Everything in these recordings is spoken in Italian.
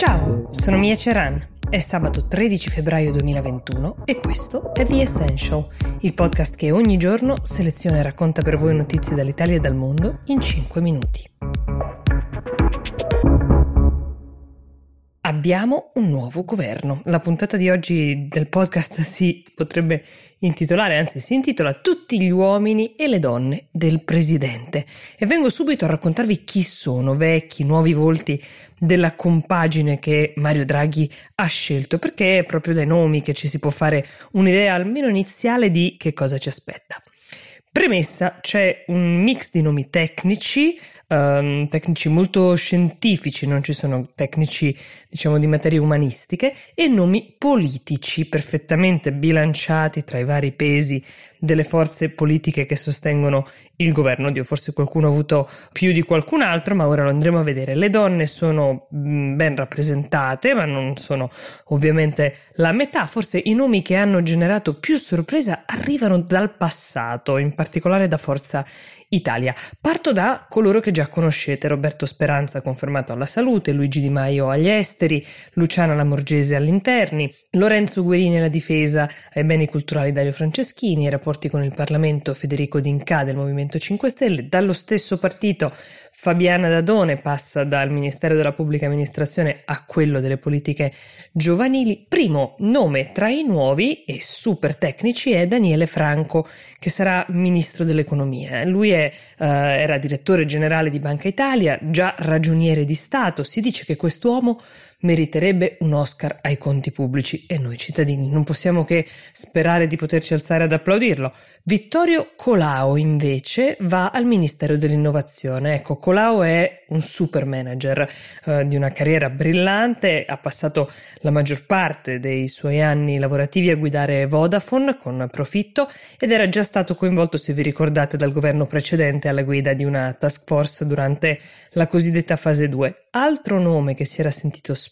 Ciao, sono Mia Ceran. È sabato 13 febbraio 2021 e questo è The Essential, il podcast che ogni giorno seleziona e racconta per voi notizie dall'Italia e dal mondo in 5 minuti. Abbiamo un nuovo governo. La puntata di oggi del podcast si potrebbe intitolare, anzi si intitola Tutti gli uomini e le donne del presidente. E vengo subito a raccontarvi chi sono, vecchi, nuovi volti della compagine che Mario Draghi ha scelto, perché è proprio dai nomi che ci si può fare un'idea almeno iniziale di che cosa ci aspetta. Premessa, c'è un mix di nomi tecnici, um, tecnici molto scientifici, non ci sono tecnici diciamo di materie umanistiche e nomi politici perfettamente bilanciati tra i vari pesi delle forze politiche che sostengono il governo. Oddio, forse qualcuno ha avuto più di qualcun altro, ma ora lo andremo a vedere. Le donne sono mm, ben rappresentate, ma non sono ovviamente la metà. Forse i nomi che hanno generato più sorpresa arrivano dal passato, in particolare da Forza Italia. Parto da coloro che già conoscete, Roberto Speranza confermato alla salute, Luigi Di Maio agli esteri, Luciana Lamorgese agli interni, Lorenzo Guerini alla difesa, ai beni culturali Dario Franceschini, ai rapporti con il Parlamento Federico D'Inca del Movimento 5 Stelle, dallo stesso partito Fabiana Dadone passa dal Ministero della Pubblica Amministrazione a quello delle politiche giovanili. Primo nome tra i nuovi e super tecnici è Daniele Franco, che sarà Ministro dell'Economia. Lui è, uh, era direttore generale di Banca Italia, già ragioniere di Stato. Si dice che quest'uomo meriterebbe un Oscar ai conti pubblici e noi cittadini non possiamo che sperare di poterci alzare ad applaudirlo. Vittorio Colao invece va al Ministero dell'Innovazione. Ecco, Colao è un super manager eh, di una carriera brillante, ha passato la maggior parte dei suoi anni lavorativi a guidare Vodafone con profitto ed era già stato coinvolto, se vi ricordate, dal governo precedente alla guida di una task force durante la cosiddetta fase 2. Altro nome che si era sentito spesso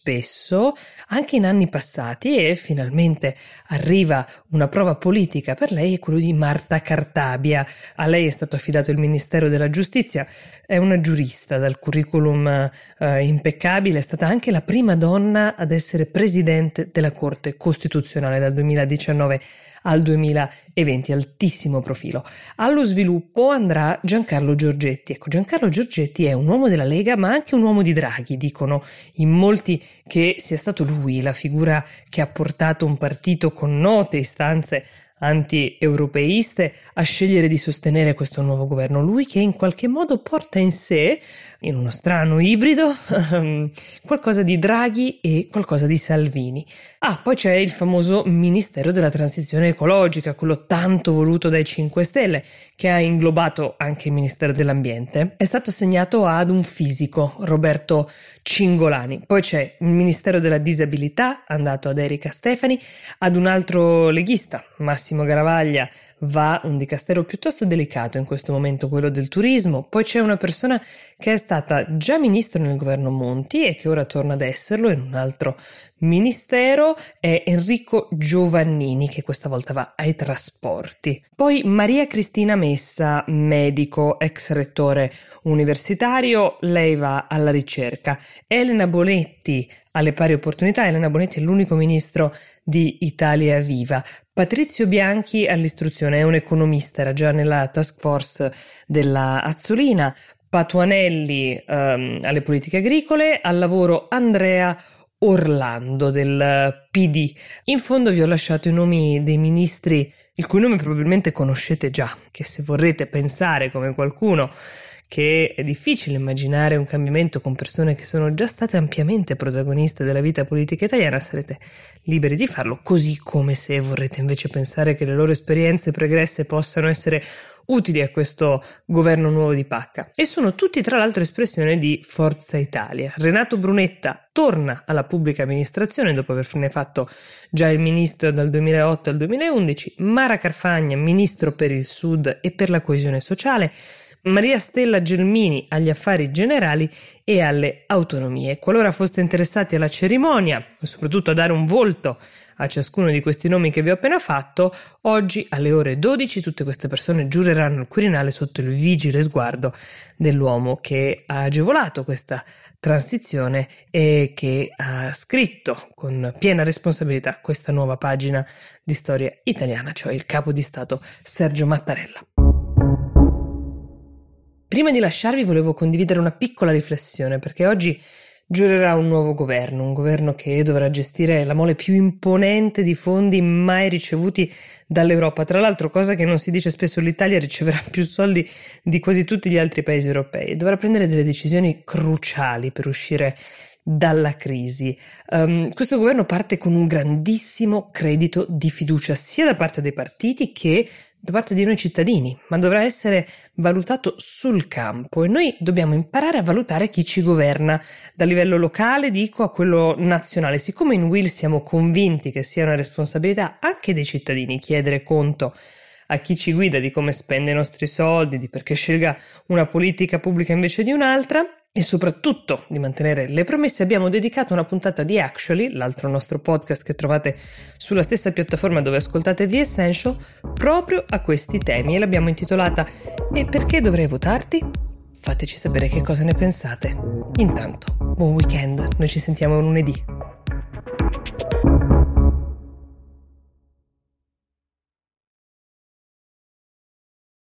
anche in anni passati e finalmente arriva una prova politica per lei è quello di Marta Cartabia. A lei è stato affidato il Ministero della Giustizia, è una giurista dal curriculum eh, impeccabile, è stata anche la prima donna ad essere presidente della Corte Costituzionale dal 2019 al 2020, altissimo profilo. Allo sviluppo andrà Giancarlo Giorgetti. Ecco, Giancarlo Giorgetti è un uomo della Lega, ma anche un uomo di Draghi. Dicono in molti che sia stato lui la figura che ha portato un partito con note istanze anti-europeiste a scegliere di sostenere questo nuovo governo. Lui che in qualche modo porta in sé, in uno strano ibrido, qualcosa di Draghi e qualcosa di Salvini. Ah, poi c'è il famoso Ministero della Transizione Ecologica, quello tanto voluto dai 5 Stelle, che ha inglobato anche il Ministero dell'Ambiente. È stato assegnato ad un fisico, Roberto Cingolani. Poi c'è il Ministero della Disabilità, andato ad Erika Stefani, ad un altro leghista, Massimo Garavaglia, va un dicastero piuttosto delicato in questo momento, quello del turismo. Poi c'è una persona che è stata già ministro nel governo Monti e che ora torna ad esserlo in un altro ministero è Enrico Giovannini che questa volta va ai trasporti. Poi Maria Cristina Messa, medico, ex rettore universitario, lei va alla ricerca. Elena Bonetti alle pari opportunità, Elena Bonetti è l'unico ministro di Italia Viva. Patrizio Bianchi all'istruzione è un economista, era già nella task force della Azzolina. Patuanelli um, alle politiche agricole, al lavoro Andrea Orlando del PD. In fondo vi ho lasciato i nomi dei ministri il cui nome probabilmente conoscete già, che se vorrete pensare come qualcuno che è difficile immaginare un cambiamento con persone che sono già state ampiamente protagoniste della vita politica italiana, sarete liberi di farlo, così come se vorrete invece pensare che le loro esperienze pregresse possano essere utili a questo governo nuovo di Pacca. E sono tutti tra l'altro espressione di Forza Italia. Renato Brunetta torna alla pubblica amministrazione dopo averne fatto già il ministro dal 2008 al 2011, Mara Carfagna ministro per il Sud e per la coesione sociale, Maria Stella Gelmini agli affari generali e alle autonomie. Qualora foste interessati alla cerimonia e soprattutto a dare un volto a ciascuno di questi nomi che vi ho appena fatto, oggi alle ore 12 tutte queste persone giureranno il Quirinale sotto il vigile sguardo dell'uomo che ha agevolato questa transizione e che ha scritto con piena responsabilità questa nuova pagina di storia italiana, cioè il capo di Stato Sergio Mattarella. Prima di lasciarvi volevo condividere una piccola riflessione perché oggi giurerà un nuovo governo, un governo che dovrà gestire la mole più imponente di fondi mai ricevuti dall'Europa. Tra l'altro, cosa che non si dice spesso, l'Italia riceverà più soldi di quasi tutti gli altri paesi europei e dovrà prendere delle decisioni cruciali per uscire dalla crisi. Um, questo governo parte con un grandissimo credito di fiducia sia da parte dei partiti che da parte di noi cittadini, ma dovrà essere valutato sul campo e noi dobbiamo imparare a valutare chi ci governa, dal livello locale dico a quello nazionale. Siccome in Will siamo convinti che sia una responsabilità anche dei cittadini chiedere conto a chi ci guida di come spende i nostri soldi, di perché scelga una politica pubblica invece di un'altra, e soprattutto di mantenere le promesse abbiamo dedicato una puntata di Actually, l'altro nostro podcast che trovate sulla stessa piattaforma dove ascoltate The Essential, proprio a questi temi e l'abbiamo intitolata E perché dovrei votarti? Fateci sapere che cosa ne pensate. Intanto, buon weekend, noi ci sentiamo lunedì.